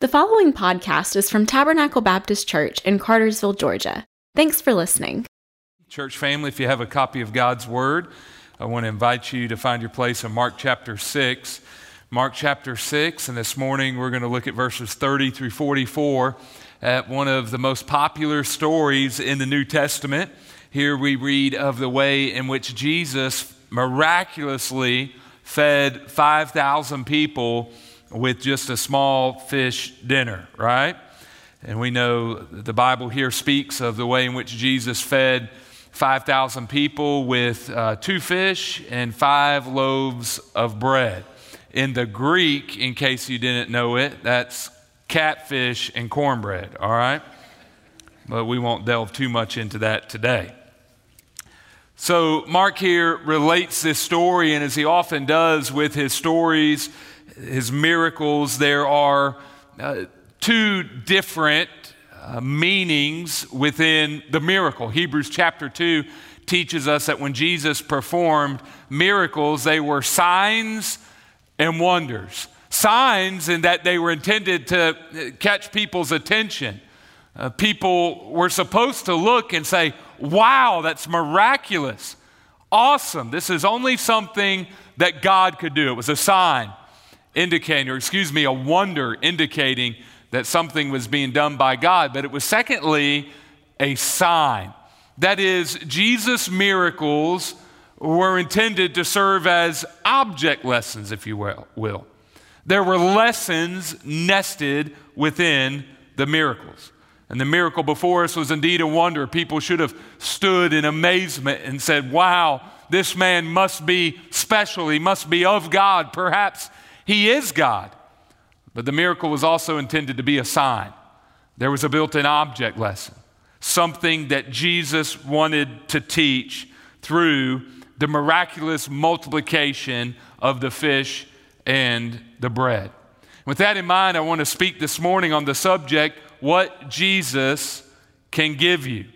The following podcast is from Tabernacle Baptist Church in Cartersville, Georgia. Thanks for listening. Church family, if you have a copy of God's Word, I want to invite you to find your place in Mark chapter 6. Mark chapter 6, and this morning we're going to look at verses 30 through 44 at one of the most popular stories in the New Testament. Here we read of the way in which Jesus miraculously fed 5,000 people with just a small fish dinner, right? And we know the Bible here speaks of the way in which Jesus fed 5,000 people with uh, two fish and five loaves of bread. In the Greek, in case you didn't know it, that's catfish and cornbread, all right? But we won't delve too much into that today. So, Mark here relates this story, and as he often does with his stories, his miracles, there are uh, two different uh, meanings within the miracle. Hebrews chapter 2 teaches us that when Jesus performed miracles, they were signs and wonders. Signs in that they were intended to uh, catch people's attention. Uh, people were supposed to look and say, Wow, that's miraculous. Awesome. This is only something that God could do. It was a sign indicating, or excuse me, a wonder indicating that something was being done by God. But it was secondly a sign. That is, Jesus' miracles were intended to serve as object lessons, if you will. There were lessons nested within the miracles. And the miracle before us was indeed a wonder. People should have stood in amazement and said, Wow, this man must be special. He must be of God. Perhaps he is God. But the miracle was also intended to be a sign. There was a built in object lesson, something that Jesus wanted to teach through the miraculous multiplication of the fish and the bread. With that in mind, I want to speak this morning on the subject what Jesus can give you.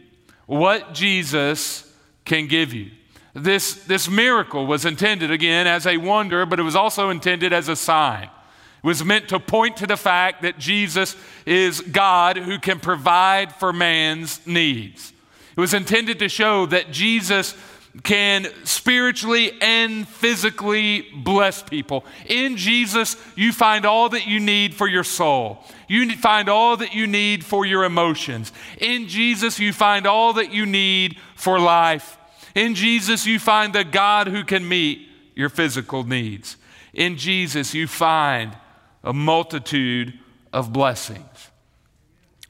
What Jesus can give you. This, this miracle was intended again as a wonder, but it was also intended as a sign. It was meant to point to the fact that Jesus is God who can provide for man's needs. It was intended to show that Jesus can spiritually and physically bless people. In Jesus, you find all that you need for your soul. You find all that you need for your emotions. In Jesus, you find all that you need for life. In Jesus, you find the God who can meet your physical needs. In Jesus, you find a multitude of blessings.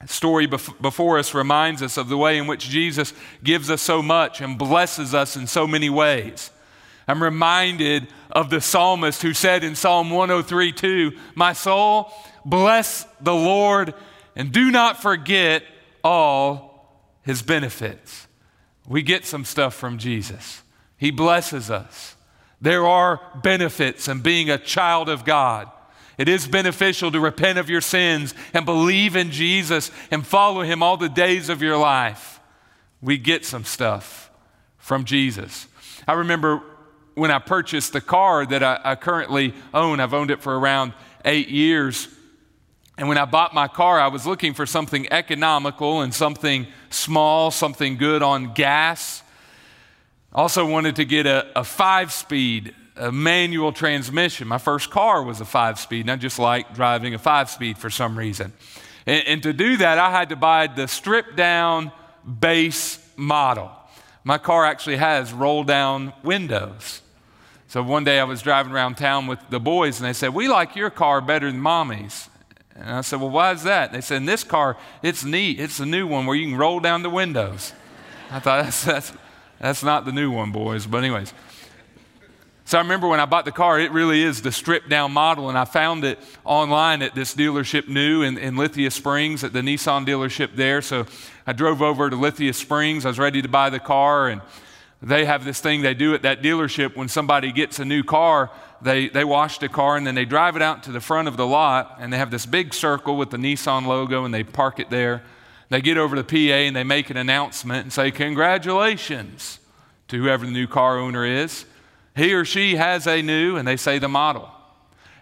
The story before us reminds us of the way in which Jesus gives us so much and blesses us in so many ways. I'm reminded of the psalmist who said in Psalm 103 2, My soul, bless the Lord and do not forget all his benefits. We get some stuff from Jesus. He blesses us. There are benefits in being a child of God. It is beneficial to repent of your sins and believe in Jesus and follow him all the days of your life. We get some stuff from Jesus. I remember when I purchased the car that I, I currently own, I've owned it for around eight years. And when I bought my car, I was looking for something economical and something small, something good on gas. Also wanted to get a, a five speed a manual transmission. My first car was a five speed, and I just like driving a five speed for some reason. And, and to do that, I had to buy the stripped down base model. My car actually has roll down windows. So one day I was driving around town with the boys, and they said, We like your car better than mommy's. And I said, Well, why is that? They said, In this car, it's neat. It's a new one where you can roll down the windows. I thought, That's, that's, that's not the new one, boys. But, anyways. So I remember when I bought the car, it really is the stripped down model, and I found it online at this dealership new in, in Lithia Springs at the Nissan dealership there. So I drove over to Lithia Springs. I was ready to buy the car, and they have this thing they do at that dealership when somebody gets a new car they, they wash the car and then they drive it out to the front of the lot and they have this big circle with the Nissan logo and they park it there. They get over to the PA and they make an announcement and say, Congratulations to whoever the new car owner is. He or she has a new, and they say the model.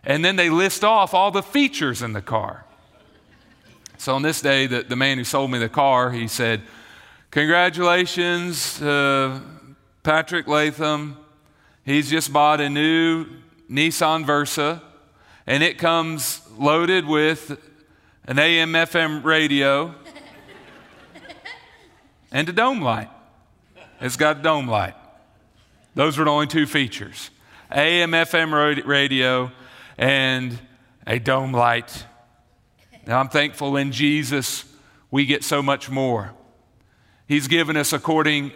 And then they list off all the features in the car. So on this day, the, the man who sold me the car, he said, Congratulations, uh, Patrick Latham. He's just bought a new Nissan Versa, and it comes loaded with an AM FM radio and a dome light. It's got a dome light. Those are the only two features AM FM radio and a dome light. Now, I'm thankful in Jesus we get so much more. He's given us, according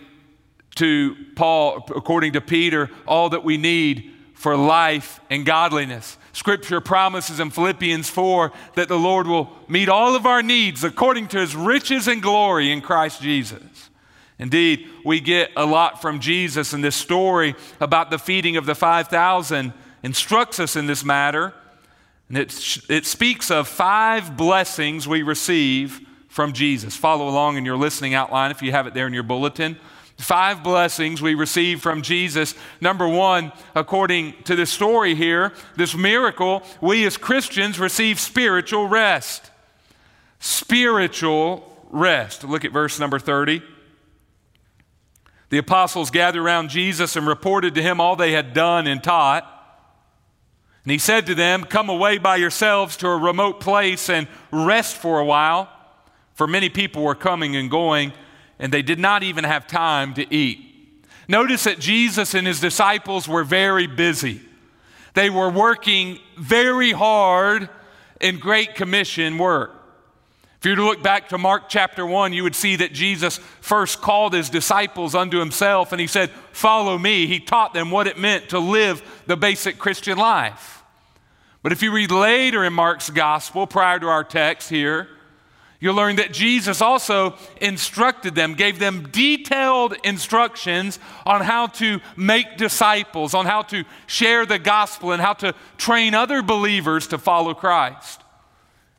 to Paul, according to Peter, all that we need for life and godliness. Scripture promises in Philippians 4 that the Lord will meet all of our needs according to his riches and glory in Christ Jesus. Indeed, we get a lot from Jesus, and this story about the feeding of the 5,000 instructs us in this matter. And it, it speaks of five blessings we receive from Jesus. Follow along in your listening outline if you have it there in your bulletin. Five blessings we receive from Jesus. Number one, according to the story here, this miracle, we as Christians receive spiritual rest. Spiritual rest. Look at verse number 30. The apostles gathered around Jesus and reported to him all they had done and taught. And he said to them, Come away by yourselves to a remote place and rest for a while. For many people were coming and going, and they did not even have time to eat. Notice that Jesus and his disciples were very busy. They were working very hard in Great Commission work. If you were to look back to Mark chapter 1, you would see that Jesus first called his disciples unto himself and he said, Follow me. He taught them what it meant to live the basic Christian life. But if you read later in Mark's gospel, prior to our text here, you'll learn that Jesus also instructed them, gave them detailed instructions on how to make disciples, on how to share the gospel, and how to train other believers to follow Christ.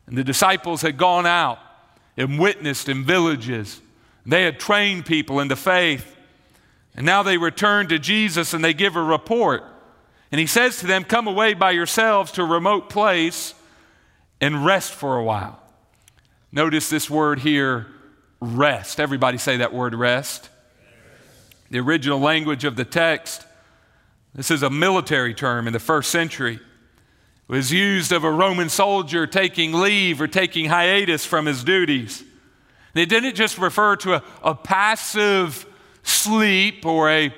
And the disciples had gone out and witnessed in villages. They had trained people into faith. And now they return to Jesus and they give a report. And he says to them, Come away by yourselves to a remote place and rest for a while. Notice this word here, rest. Everybody say that word, rest. The original language of the text, this is a military term in the first century. It was used of a Roman soldier taking leave or taking hiatus from his duties. And it didn't just refer to a, a passive sleep or a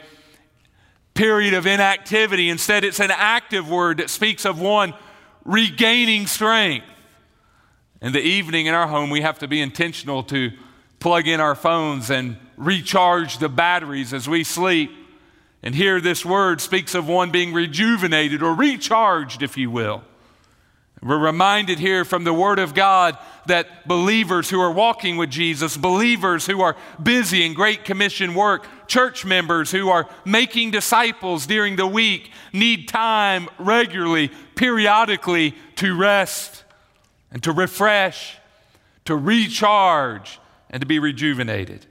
period of inactivity. Instead, it's an active word that speaks of one regaining strength. In the evening in our home, we have to be intentional to plug in our phones and recharge the batteries as we sleep. And here, this word speaks of one being rejuvenated or recharged, if you will. We're reminded here from the Word of God that believers who are walking with Jesus, believers who are busy in Great Commission work, church members who are making disciples during the week need time regularly, periodically to rest and to refresh, to recharge, and to be rejuvenated.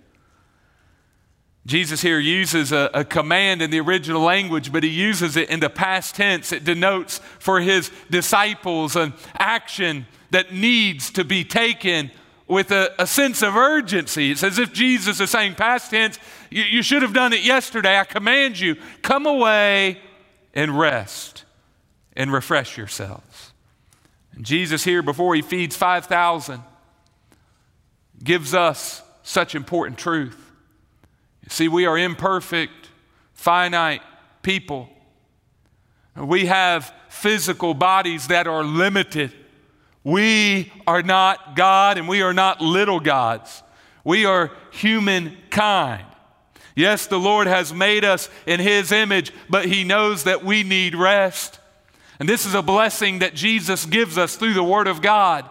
Jesus here uses a, a, command in the original language, but he uses it in the past tense. It denotes for his disciples an action that needs to be taken with a, a sense of urgency. It's as if Jesus is saying, past tense, you, you should have done it yesterday. I command you, come away and rest and refresh yourselves. Jesus here, before he feeds 5,000, gives us such important truth. See, we are imperfect, finite people. We have physical bodies that are limited. We are not God and we are not little gods. We are humankind. Yes, the Lord has made us in His image, but He knows that we need rest. And this is a blessing that Jesus gives us through the Word of God.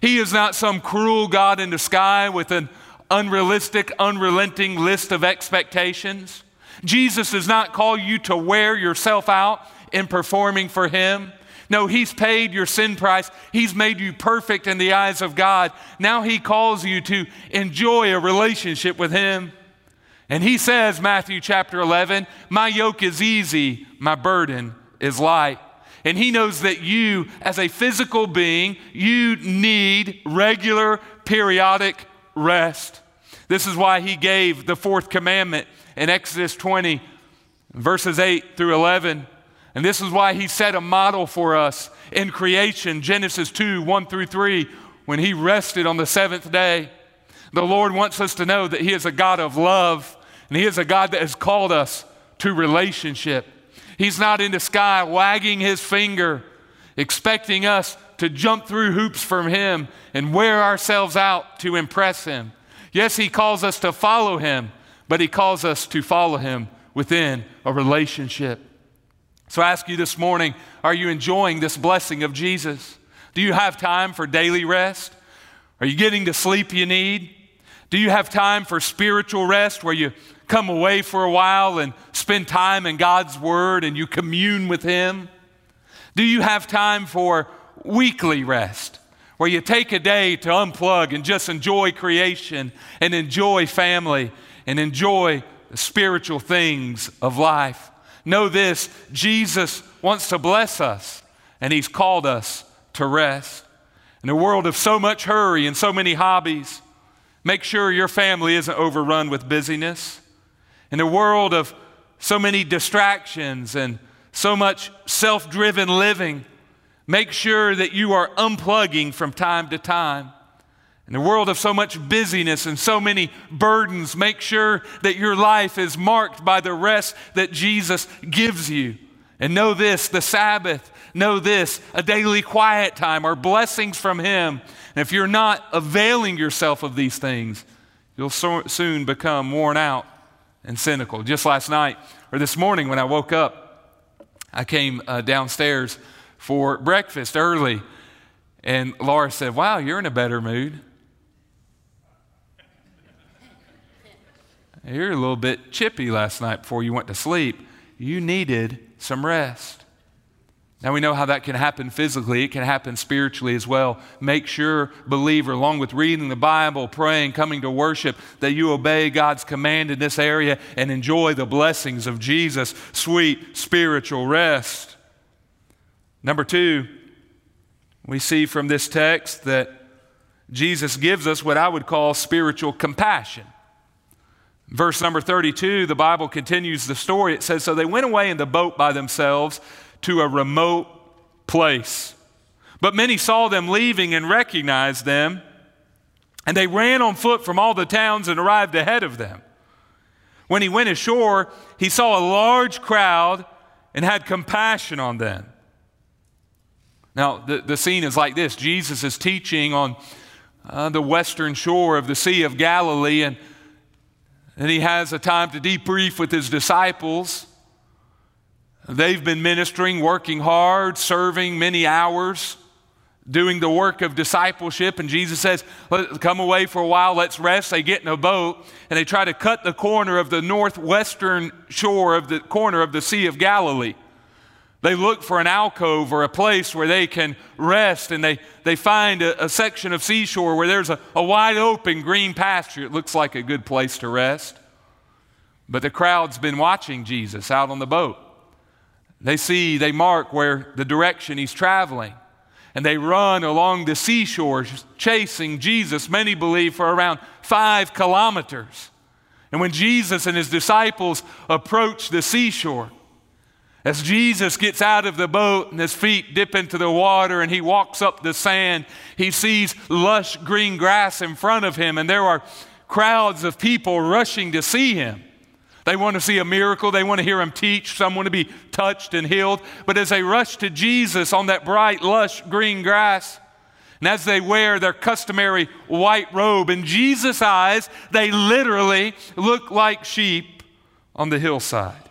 He is not some cruel God in the sky with an unrealistic, unrelenting list of expectations. Jesus does not call you to wear yourself out in performing for Him. No, He's paid your sin price. He's made you perfect in the eyes of God. Now He calls you to enjoy a relationship with Him. And He says, Matthew chapter 11, My yoke is easy, my burden is light. And He knows that you, as a physical being, you need regular, periodic rest. This is why He gave the fourth commandment in Exodus 20, verses 8 through 11. And this is why He set a model for us in creation, Genesis 2 1 through 3, when He rested on the seventh day. The Lord wants us to know that He is a God of love, and He is a God that has called us to relationship. He's not in the sky wagging his finger, expecting us to jump through hoops from him and wear ourselves out to impress him. Yes, he calls us to follow him, but he calls us to follow him within a relationship. So I ask you this morning are you enjoying this blessing of Jesus? Do you have time for daily rest? Are you getting the sleep you need? Do you have time for spiritual rest where you come away for a while and spend time in God's Word and you commune with Him? Do you have time for weekly rest where you take a day to unplug and just enjoy creation and enjoy family and enjoy the spiritual things of life? Know this Jesus wants to bless us and He's called us to rest. In a world of so much hurry and so many hobbies, make sure your family isn't overrun with busyness. In a world of so many distractions and so much self driven living, make sure that you are unplugging from time to time. In a world of so much busyness and so many burdens, make sure that your life is marked by the rest that Jesus gives you. And know this the Sabbath, know this a daily quiet time are blessings from Him. And if you're not availing yourself of these things, you'll so soon become worn out and cynical. Just last night, or this morning when I woke up, I came uh, downstairs for breakfast early, and Laura said, Wow, you're in a better mood. You're a little bit chippy last night before you went to sleep. You needed some rest. Now we know how that can happen physically, it can happen spiritually as well. Make sure, believer, along with reading the Bible, praying, coming to worship, that you obey God's command in this area and enjoy the blessings of Jesus' sweet spiritual rest. Number two, we see from this text that Jesus gives us what I would call spiritual compassion. Verse number 32, the Bible continues the story. It says, So they went away in the boat by themselves to a remote place. But many saw them leaving and recognized them, and they ran on foot from all the towns and arrived ahead of them. When he went ashore, he saw a large crowd and had compassion on them. Now, the, the scene is like this Jesus is teaching on uh, the western shore of the Sea of Galilee, and, and he has a time to debrief with his disciples. They've been ministering, working hard, serving many hours, doing the work of discipleship. And Jesus says, Come away for a while, let's rest. They get in a boat and they try to cut the corner of the northwestern shore of the corner of the Sea of Galilee. They look for an alcove or a place where they can rest, and they, they find a, a section of seashore where there's a, a wide open green pasture. It looks like a good place to rest. But the crowd's been watching Jesus out on the boat. They see, they mark where the direction he's traveling. And they run along the seashore chasing Jesus, many believe, for around five kilometers. And when Jesus and his disciples approach the seashore, as Jesus gets out of the boat and his feet dip into the water and he walks up the sand, he sees lush green grass in front of him, and there are crowds of people rushing to see him. They want to see a miracle. They want to hear him teach. Some want to be touched and healed. But as they rush to Jesus on that bright, lush green grass, and as they wear their customary white robe, in Jesus' eyes, they literally look like sheep on the hillside.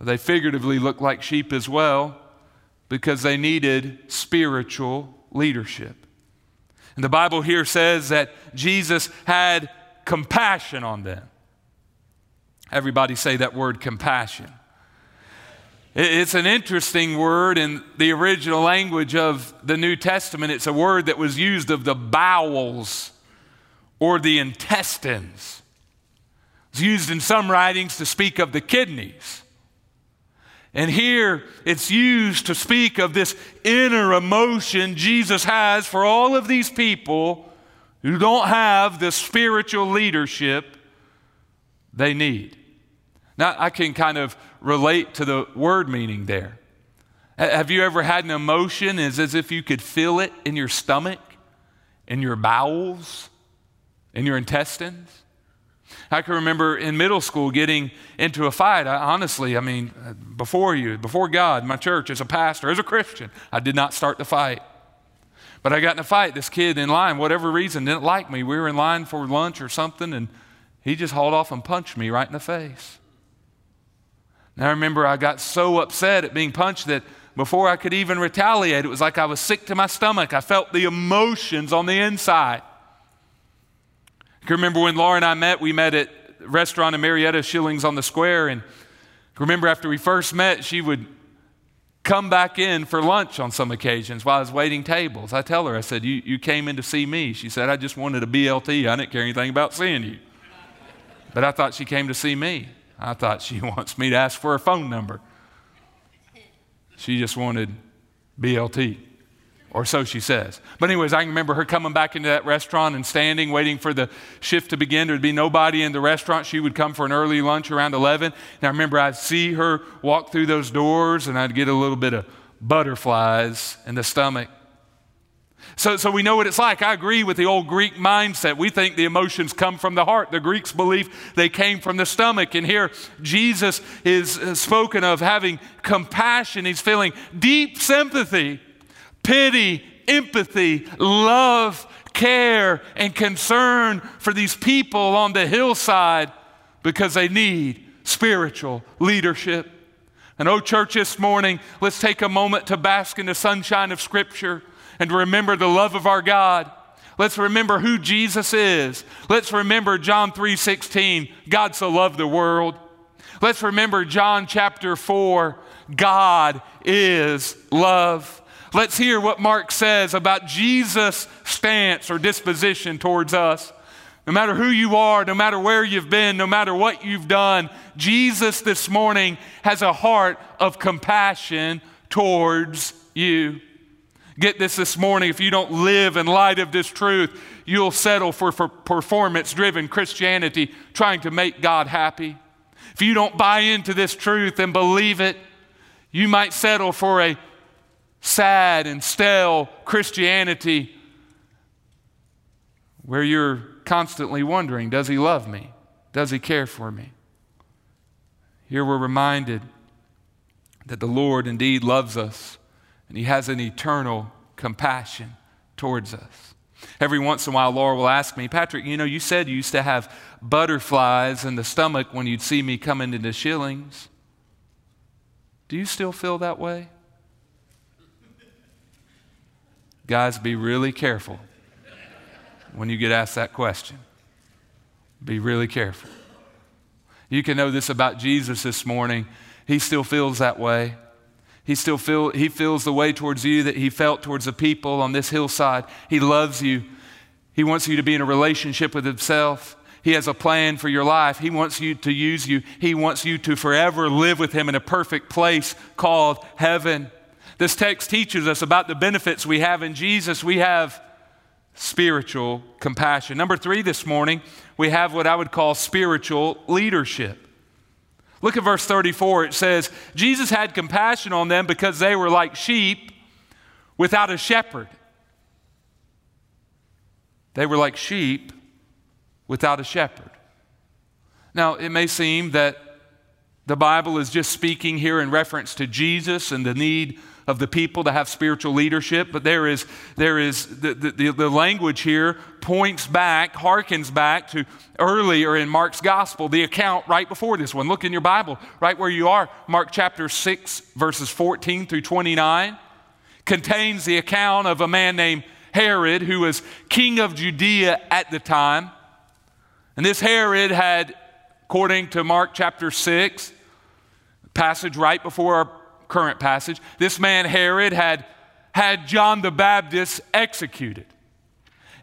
They figuratively look like sheep as well because they needed spiritual leadership. And the Bible here says that Jesus had compassion on them. Everybody say that word compassion. It's an interesting word in the original language of the New Testament. It's a word that was used of the bowels or the intestines. It's used in some writings to speak of the kidneys. And here it's used to speak of this inner emotion Jesus has for all of these people who don't have the spiritual leadership they need. Now, I can kind of relate to the word meaning there. Have you ever had an emotion as, as if you could feel it in your stomach, in your bowels, in your intestines? I can remember in middle school getting into a fight. I, honestly, I mean, uh, before you, before God, my church, as a pastor, as a Christian, I did not start the fight. But I got in a fight. This kid in line, whatever reason, didn't like me. We were in line for lunch or something, and he just hauled off and punched me right in the face. And I remember I got so upset at being punched that before I could even retaliate, it was like I was sick to my stomach. I felt the emotions on the inside. I can remember when Laura and I met, we met at a restaurant in Marietta, Shillings on the Square. And I remember after we first met, she would come back in for lunch on some occasions while I was waiting tables. I tell her, I said, you, you came in to see me. She said, I just wanted a BLT. I didn't care anything about seeing you. But I thought she came to see me. I thought she wants me to ask for her phone number. She just wanted BLT or so she says. But, anyways, I remember her coming back into that restaurant and standing, waiting for the shift to begin. There'd be nobody in the restaurant. She would come for an early lunch around 11. And I remember I'd see her walk through those doors and I'd get a little bit of butterflies in the stomach. So, so we know what it's like. I agree with the old Greek mindset. We think the emotions come from the heart. The Greeks believe they came from the stomach. And here, Jesus is uh, spoken of having compassion. He's feeling deep sympathy pity, empathy, love, care, and concern for these people on the hillside because they need spiritual leadership. And oh, church, this morning, let's take a moment to bask in the sunshine of Scripture and remember the love of our God. Let's remember who Jesus is. Let's remember John 3:16, God so loved the world. Let's remember John chapter 4, God is love. Let's hear what Mark says about Jesus' stance or disposition towards us. No matter who you are, no matter where you've been, no matter what you've done, Jesus this morning has a heart of compassion towards you. Get this this morning if you don't live in light of this truth, you'll settle for, for performance driven Christianity, trying to make God happy. If you don't buy into this truth and believe it, you might settle for a sad and stale Christianity where you're constantly wondering Does he love me? Does he care for me? Here we're reminded that the Lord indeed loves us and he has an eternal compassion towards us. Every once in a while, Laura will ask me, Patrick, you know, you said you used to have butterflies in the stomach when you'd see me coming into Shillings. Do you still feel that way? Guys, be really careful when you get asked that question. Be really careful. You can know this about Jesus this morning. He still feels that way. He still feel, he feels the way towards you that he felt towards the people on this hillside. He loves you. He wants you to be in a relationship with himself. He has a plan for your life. He wants you to use you. He wants you to forever live with him in a perfect place called heaven. This text teaches us about the benefits we have in Jesus. We have spiritual compassion. Number three this morning, we have what I would call spiritual leadership. Look at verse 34. It says, Jesus had compassion on them because they were like sheep without a shepherd. They were like sheep without a shepherd. Now, it may seem that the Bible is just speaking here in reference to Jesus and the need of the people to have spiritual leadership, but there is, there is the, the, the language here points back, harkens back to earlier in Mark's gospel, the account right before this one. Look in your Bible, right where you are. Mark chapter 6, verses 14 through 29 contains the account of a man named Herod who was king of Judea at the time. And this Herod had, according to Mark chapter 6, passage right before our current passage, this man Herod had had John the Baptist executed.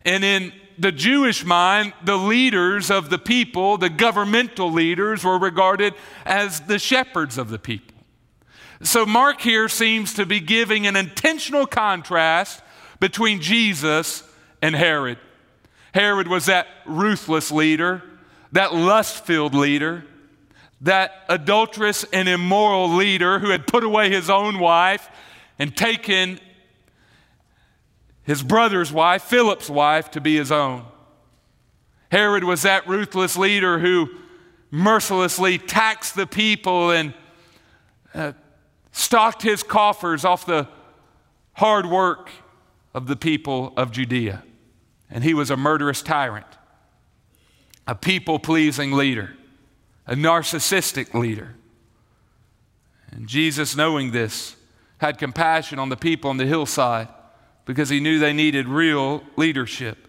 And in the Jewish mind, the leaders of the people, the governmental leaders, were regarded as the shepherds of the people. So, Mark here seems to be giving an intentional contrast between Jesus and Herod. Herod was that ruthless leader, that lust filled leader, that adulterous and immoral leader who had put away his own wife and taken his brother's wife, Philip's wife, to be his own. Herod was that ruthless leader who mercilessly taxed the people and uh, stocked his coffers off the hard work of the people of Judea. And he was a murderous tyrant, a people pleasing leader, a narcissistic leader. And Jesus, knowing this, had compassion on the people on the hillside because he knew they needed real leadership.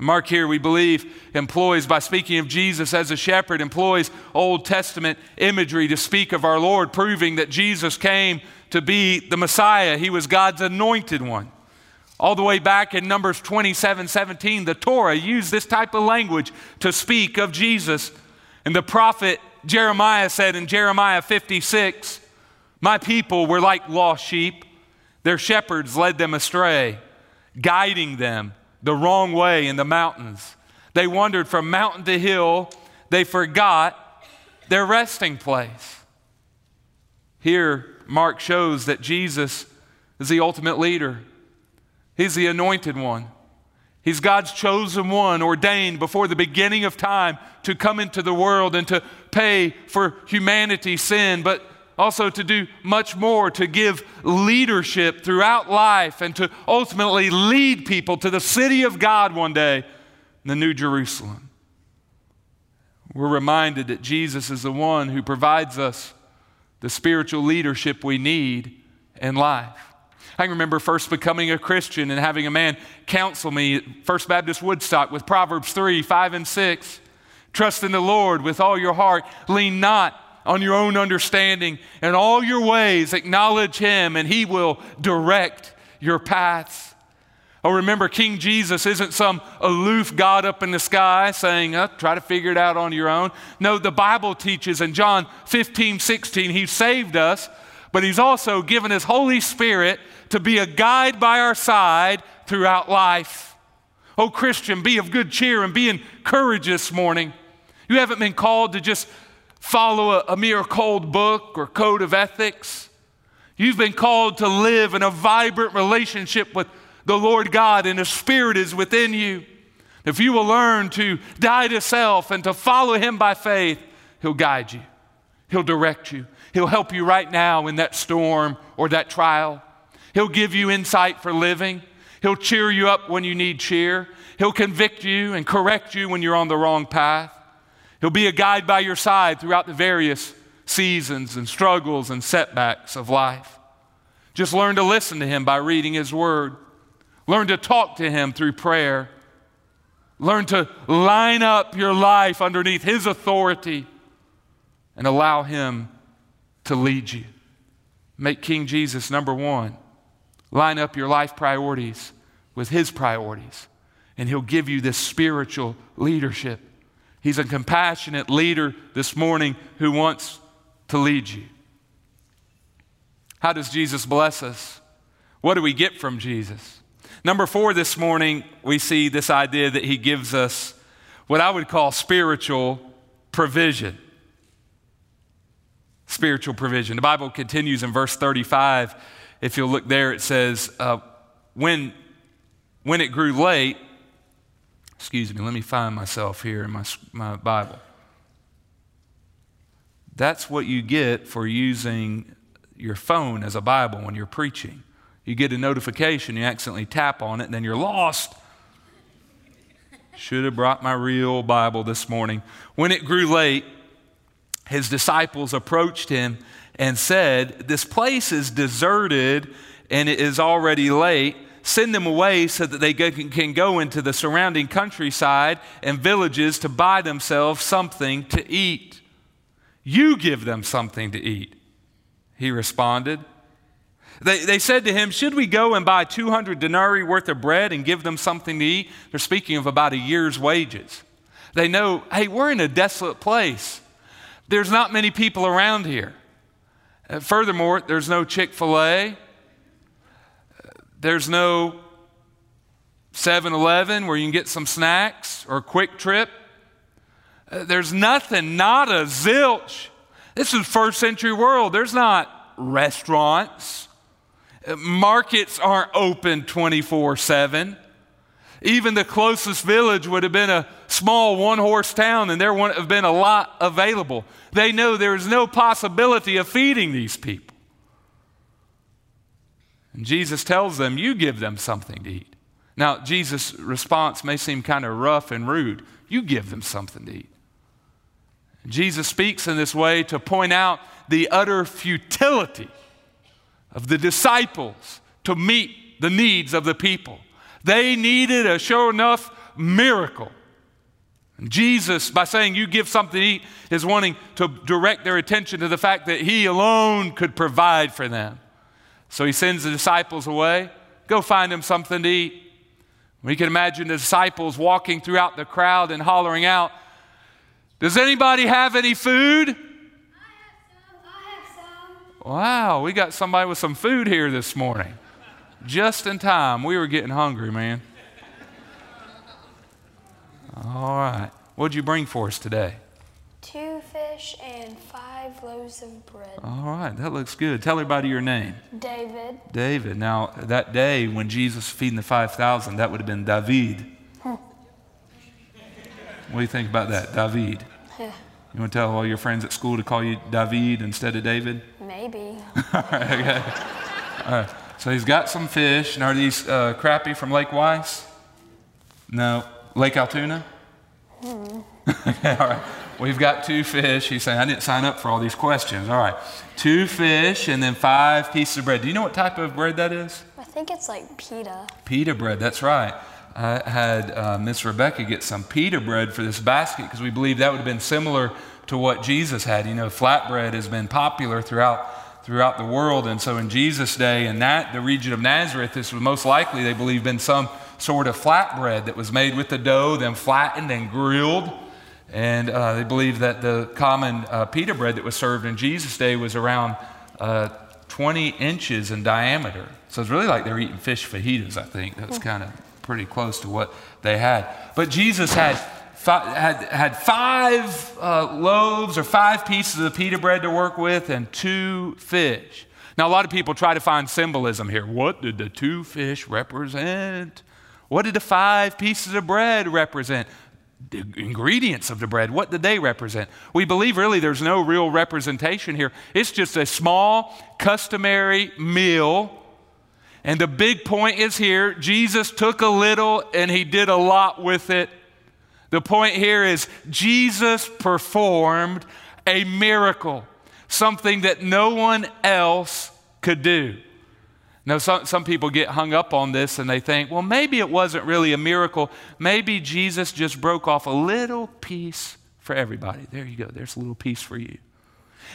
Mark here, we believe, employs, by speaking of Jesus as a shepherd, employs Old Testament imagery to speak of our Lord, proving that Jesus came to be the Messiah. He was God's anointed one. All the way back in Numbers 27 17, the Torah used this type of language to speak of Jesus. And the prophet Jeremiah said in Jeremiah 56, My people were like lost sheep. Their shepherds led them astray, guiding them the wrong way in the mountains. They wandered from mountain to hill. They forgot their resting place. Here, Mark shows that Jesus is the ultimate leader, He's the anointed one. He's God's chosen one, ordained before the beginning of time to come into the world and to pay for humanity's sin, but also to do much more, to give leadership throughout life and to ultimately lead people to the city of God one day, the New Jerusalem. We're reminded that Jesus is the one who provides us the spiritual leadership we need in life. I can remember first becoming a Christian and having a man counsel me First Baptist Woodstock with Proverbs 3 5 and 6. Trust in the Lord with all your heart. Lean not on your own understanding. In all your ways, acknowledge Him, and He will direct your paths. Oh, remember, King Jesus isn't some aloof God up in the sky saying, oh, try to figure it out on your own. No, the Bible teaches in John 15, 16, He saved us, but He's also given His Holy Spirit to be a guide by our side throughout life. Oh, Christian, be of good cheer and be encouraged this morning. You haven't been called to just follow a, a mere cold book or code of ethics. You've been called to live in a vibrant relationship with the Lord God, and His Spirit is within you. If you will learn to die to self and to follow Him by faith, He'll guide you, He'll direct you, He'll help you right now in that storm or that trial. He'll give you insight for living, He'll cheer you up when you need cheer, He'll convict you and correct you when you're on the wrong path. He'll be a guide by your side throughout the various seasons and struggles and setbacks of life. Just learn to listen to Him by reading His Word. Learn to talk to Him through prayer. Learn to line up your life underneath His authority and allow Him to lead you. Make King Jesus number one. Line up your life priorities with His priorities, and He'll give you this spiritual leadership He's a compassionate leader this morning who wants to lead you. How does Jesus bless us? What do we get from Jesus? Number four, this morning, we see this idea that he gives us what I would call spiritual provision. Spiritual provision. The Bible continues in verse 35. If you'll look there, it says, uh, when, when it grew late, Excuse me, let me find myself here in my, my Bible. That's what you get for using your phone as a Bible when you're preaching. You get a notification, you accidentally tap on it, and then you're lost. Should have brought my real Bible this morning. When it grew late, his disciples approached him and said, This place is deserted and it is already late send them away so that they can go into the surrounding countryside and villages to buy themselves something to eat. You give them something to eat. He responded. They, they said to him, Should we go and buy 200 denarii worth of bread and give them something to eat? They're speaking of about a year's wages. They know, hey, we're in a desolate place. There's not many people around here. Uh, furthermore, there's no Chick fil A, there's no 7 Eleven where you can get some snacks or a quick trip. Uh, there's nothing, not a zilch. This is first century world. There's not restaurants. Uh, markets aren't open 24 7. Even the closest village would have been a small one horse town, and there wouldn't have been a lot available. They know there is no possibility of feeding these people. And Jesus tells them, You give them something to eat. Now, Jesus' response may seem kind of rough and rude. You give them something to eat. Jesus speaks in this way to point out the utter futility of the disciples to meet the needs of the people. They needed a sure enough miracle. And Jesus, by saying you give something to eat, is wanting to direct their attention to the fact that He alone could provide for them. So He sends the disciples away. Go find them something to eat. We can imagine the disciples walking throughout the crowd and hollering out, Does anybody have any food? Wow, we got somebody with some food here this morning. Just in time. We were getting hungry, man. All right. What'd you bring for us today? Two fish and five loaves of bread. All right, that looks good. Tell everybody your name. David. David. Now, that day when Jesus was feeding the 5,000, that would have been David. Hmm. What do you think about that, David? You want to tell all your friends at school to call you David instead of David? Maybe. all right, okay. All right. So he's got some fish. And are these uh, crappie from Lake Weiss? No. Lake Allatoona? Hmm. okay, all right. We've got two fish. He's saying, I didn't sign up for all these questions. All right. Two fish and then five pieces of bread. Do you know what type of bread that is? I think it's like pita. Pita bread, that's right. I had uh, Miss Rebecca get some pita bread for this basket because we believe that would have been similar to what Jesus had. You know, flatbread has been popular throughout throughout the world, and so in Jesus' day, in that the region of Nazareth, this was most likely they believe been some sort of flatbread that was made with the dough, then flattened and grilled. And uh, they believe that the common uh, pita bread that was served in Jesus' day was around uh, 20 inches in diameter. So it's really like they're eating fish fajitas, I think. That's kind of pretty close to what they had. But Jesus had, had, had five uh, loaves or five pieces of pita bread to work with and two fish. Now, a lot of people try to find symbolism here. What did the two fish represent? What did the five pieces of bread represent? The ingredients of the bread, what did they represent? We believe really there's no real representation here. It's just a small, customary meal and the big point is here Jesus took a little and he did a lot with it. The point here is Jesus performed a miracle, something that no one else could do. Now, some, some people get hung up on this and they think, well, maybe it wasn't really a miracle. Maybe Jesus just broke off a little piece for everybody. There you go, there's a little piece for you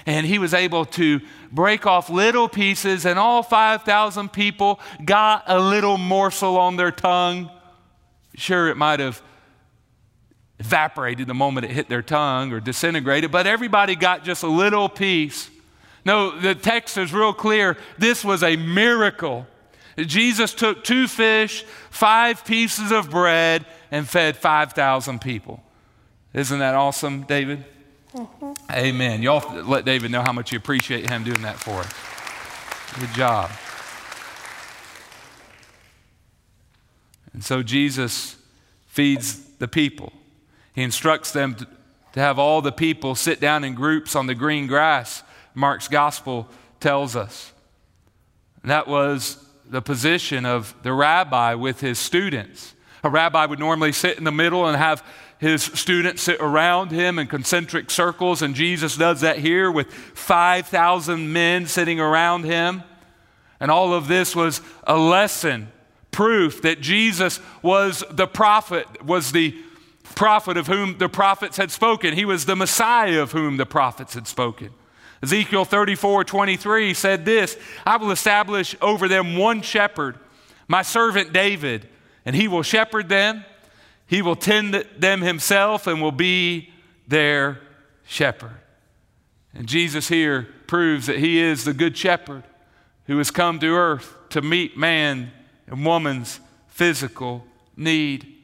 and he was able to break off little pieces, and all 5,000 people got a little morsel on their tongue. Sure, it might have evaporated the moment it hit their tongue or disintegrated, but everybody got just a little piece. No, the text is real clear. This was a miracle. Jesus took two fish, five pieces of bread, and fed 5,000 people. Isn't that awesome, David? Mm-hmm. Amen. Y'all let David know how much you appreciate him doing that for us. Good job. And so Jesus feeds the people. He instructs them to, have all the people sit down in groups on the green grass, Mark's gospel tells us. And that was the position of the rabbi with his students. A rabbi would normally sit in the middle and have his students sit around him in concentric circles, and Jesus does that here with 5,000 men sitting around him. And all of this was a lesson, proof that Jesus was the prophet, was the prophet of whom the prophets had spoken. He was the Messiah of whom the prophets had spoken. Ezekiel 34 23 said this I will establish over them one shepherd, my servant David, and he will shepherd them he will tend them himself and will be their shepherd. And Jesus here proves that he is the good shepherd who has come to earth to meet man and woman's physical need.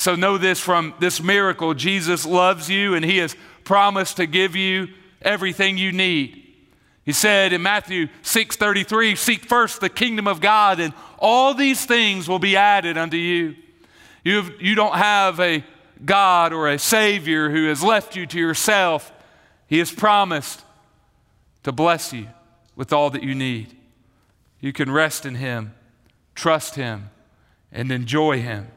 So know this from this miracle Jesus loves you and he has promised to give you everything you need. He said in Matthew 6:33, "Seek first the kingdom of God and all these things will be added unto you." you you do not have a God or a Savior who has left you to yourself. He has promised to bless you with all that you need. You can rest in Him, trust Him, and enjoy Him.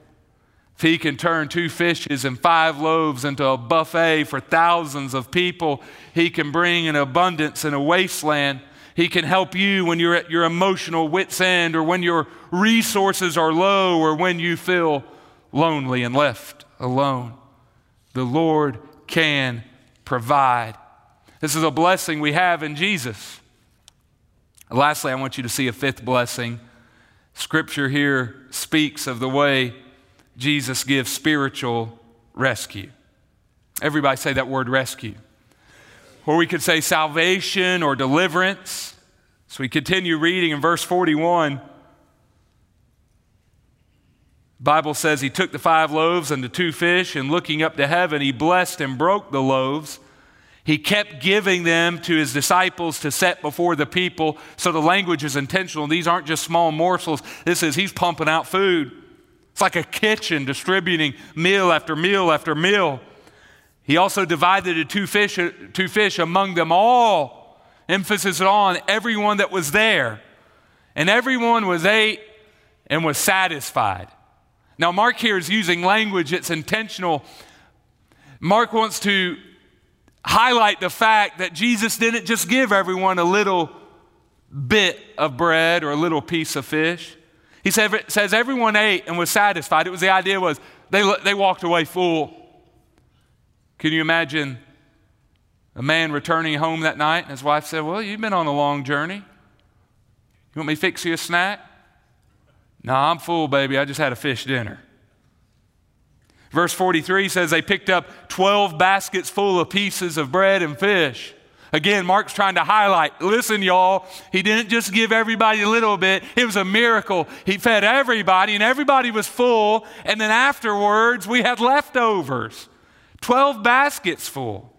If He can turn two fishes and five loaves into a buffet for thousands of people, He can bring an abundance in a wasteland. He can help you when you're at your emotional wits' end or when your resources are low or when you feel lonely and left alone. The Lord can provide. This is a blessing we have in Jesus. Lastly, I want you to see a fifth blessing. Scripture here speaks of the way Jesus gives spiritual rescue. Everybody say that word rescue. Or we could say salvation or deliverance. So we continue reading in verse 41. Bible says he took the five loaves and the two fish, and looking up to heaven, he blessed and broke the loaves. He kept giving them to his disciples to set before the people. So the language is intentional. These aren't just small morsels. This is he's pumping out food. It's like a kitchen distributing meal after meal after meal. He also divided the two fish, two fish among them all. Emphasis on everyone that was there. And everyone was ate and was satisfied. Now, Mark here is using language that's intentional. Mark wants to highlight the fact that Jesus didn't just give everyone a little bit of bread or a little piece of fish. He says everyone ate and was satisfied. It was the idea was they, they walked away full. Can you imagine a man returning home that night and his wife said, Well, you've been on a long journey. You want me to fix you a snack? No, I'm full, baby. I just had a fish dinner. Verse 43 says they picked up 12 baskets full of pieces of bread and fish. Again, Mark's trying to highlight listen, y'all, he didn't just give everybody a little bit, it was a miracle. He fed everybody, and everybody was full. And then afterwards, we had leftovers 12 baskets full.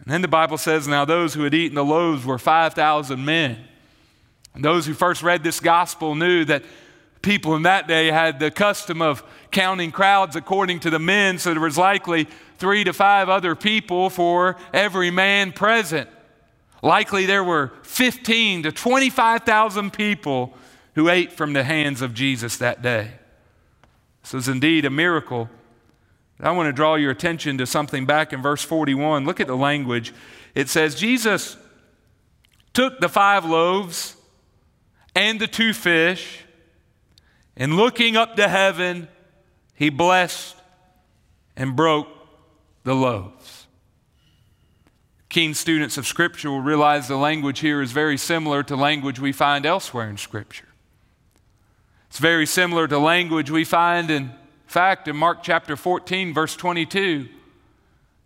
And then the Bible says, now those who had eaten the loaves were 5,000 men. And those who first read this gospel knew that people in that day had the custom of counting crowds according to the men, so there was likely three to five other people for every man present. Likely there were 15 to 25,000 people who ate from the hands of Jesus that day. This was indeed a miracle. I want to draw your attention to something back in verse 41. Look at the language. It says, Jesus took the five loaves and the two fish, and looking up to heaven, he blessed and broke the loaves. Keen students of Scripture will realize the language here is very similar to language we find elsewhere in Scripture. It's very similar to language we find, in fact, in Mark chapter 14, verse 22.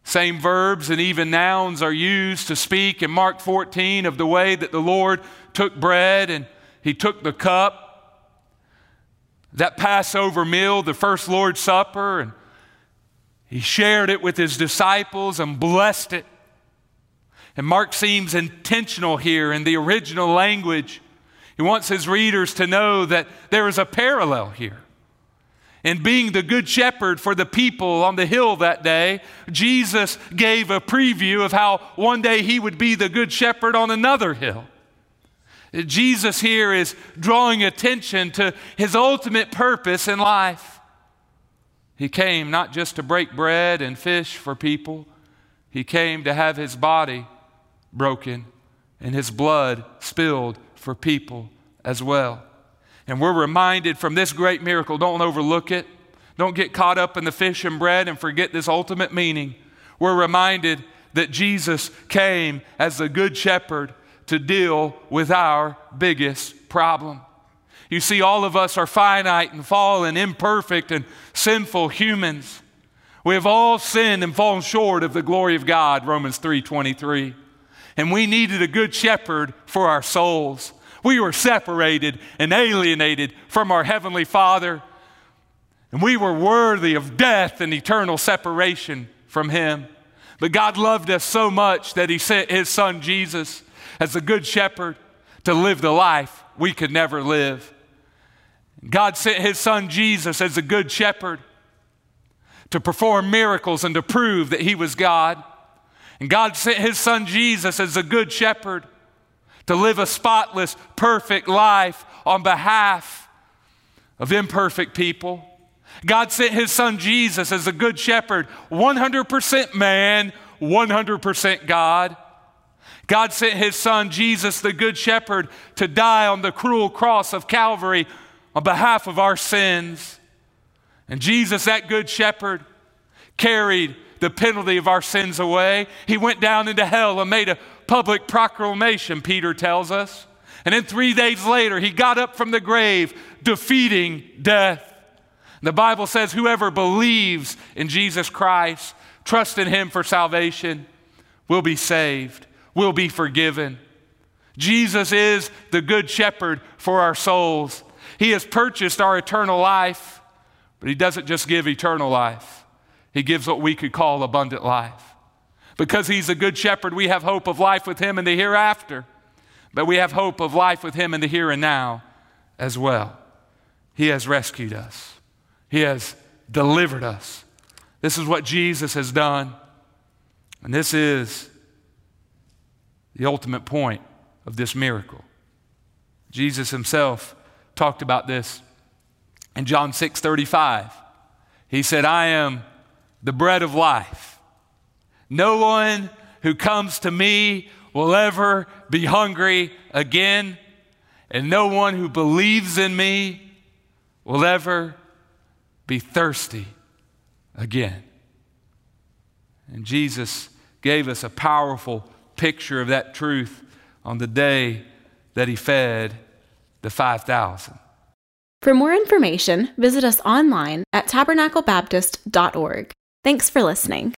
Same verbs and even nouns are used to speak in Mark 14 of the way that the Lord took bread and he took the cup that Passover meal, the first Lord's Supper, and he shared it with his disciples and blessed it. And Mark seems intentional here in the original language. He wants his readers to know that there is a parallel here. In being the good shepherd for the people on the hill that day, Jesus gave a preview of how one day he would be the good shepherd on another hill. Jesus here is drawing attention to his ultimate purpose in life. He came not just to break bread and fish for people, he came to have his body broken and his blood spilled for people as well. And we're reminded from this great miracle, don't overlook it. Don't get caught up in the fish and bread and forget this ultimate meaning. We're reminded that Jesus came as the good shepherd to deal with our biggest problem. You see, all of us are finite and fallen, imperfect and sinful humans. We have all sinned and fallen short of the glory of God, Romans 3:23. and we needed a good shepherd for our souls. We were separated and alienated from our Heavenly Father, and we were worthy of death and eternal separation from Him. But God loved us so much that He sent His Son Jesus as a good shepherd to live the life we could never live. God sent His Son Jesus as a good shepherd to perform miracles and to prove that He was God. And God sent His Son Jesus as a good shepherd to live a spotless, perfect life on behalf of imperfect people. God sent His Son Jesus as a good shepherd, 100% man, 100% God. God sent His Son Jesus, the good shepherd, to die on the cruel cross of Calvary on behalf of our sins. And Jesus, that good shepherd, carried the penalty of our sins away. He went down into hell and made a public proclamation, Peter tells us. And then three days later, he got up from the grave, defeating death. The Bible says, whoever believes in Jesus Christ, trust in him for salvation, will be saved, will be forgiven. Jesus is the good shepherd for our souls. He has purchased our eternal life, but he doesn't just give eternal life. He gives what we could call abundant life. Because He's a good shepherd, we have hope of life with Him in the hereafter, but we have hope of life with Him in the here and now as well. He has rescued us, He has delivered us. This is what Jesus has done, and this is the ultimate point of this miracle. Jesus Himself talked about this in John 6 35. He said, I am the bread of life. No one who comes to me will ever be hungry again, and no one who believes in me will ever be thirsty again. And Jesus gave us a powerful picture of that truth on the day that he fed the 5,000. For more information, visit us online at tabernaclebaptist.org. Thanks for listening.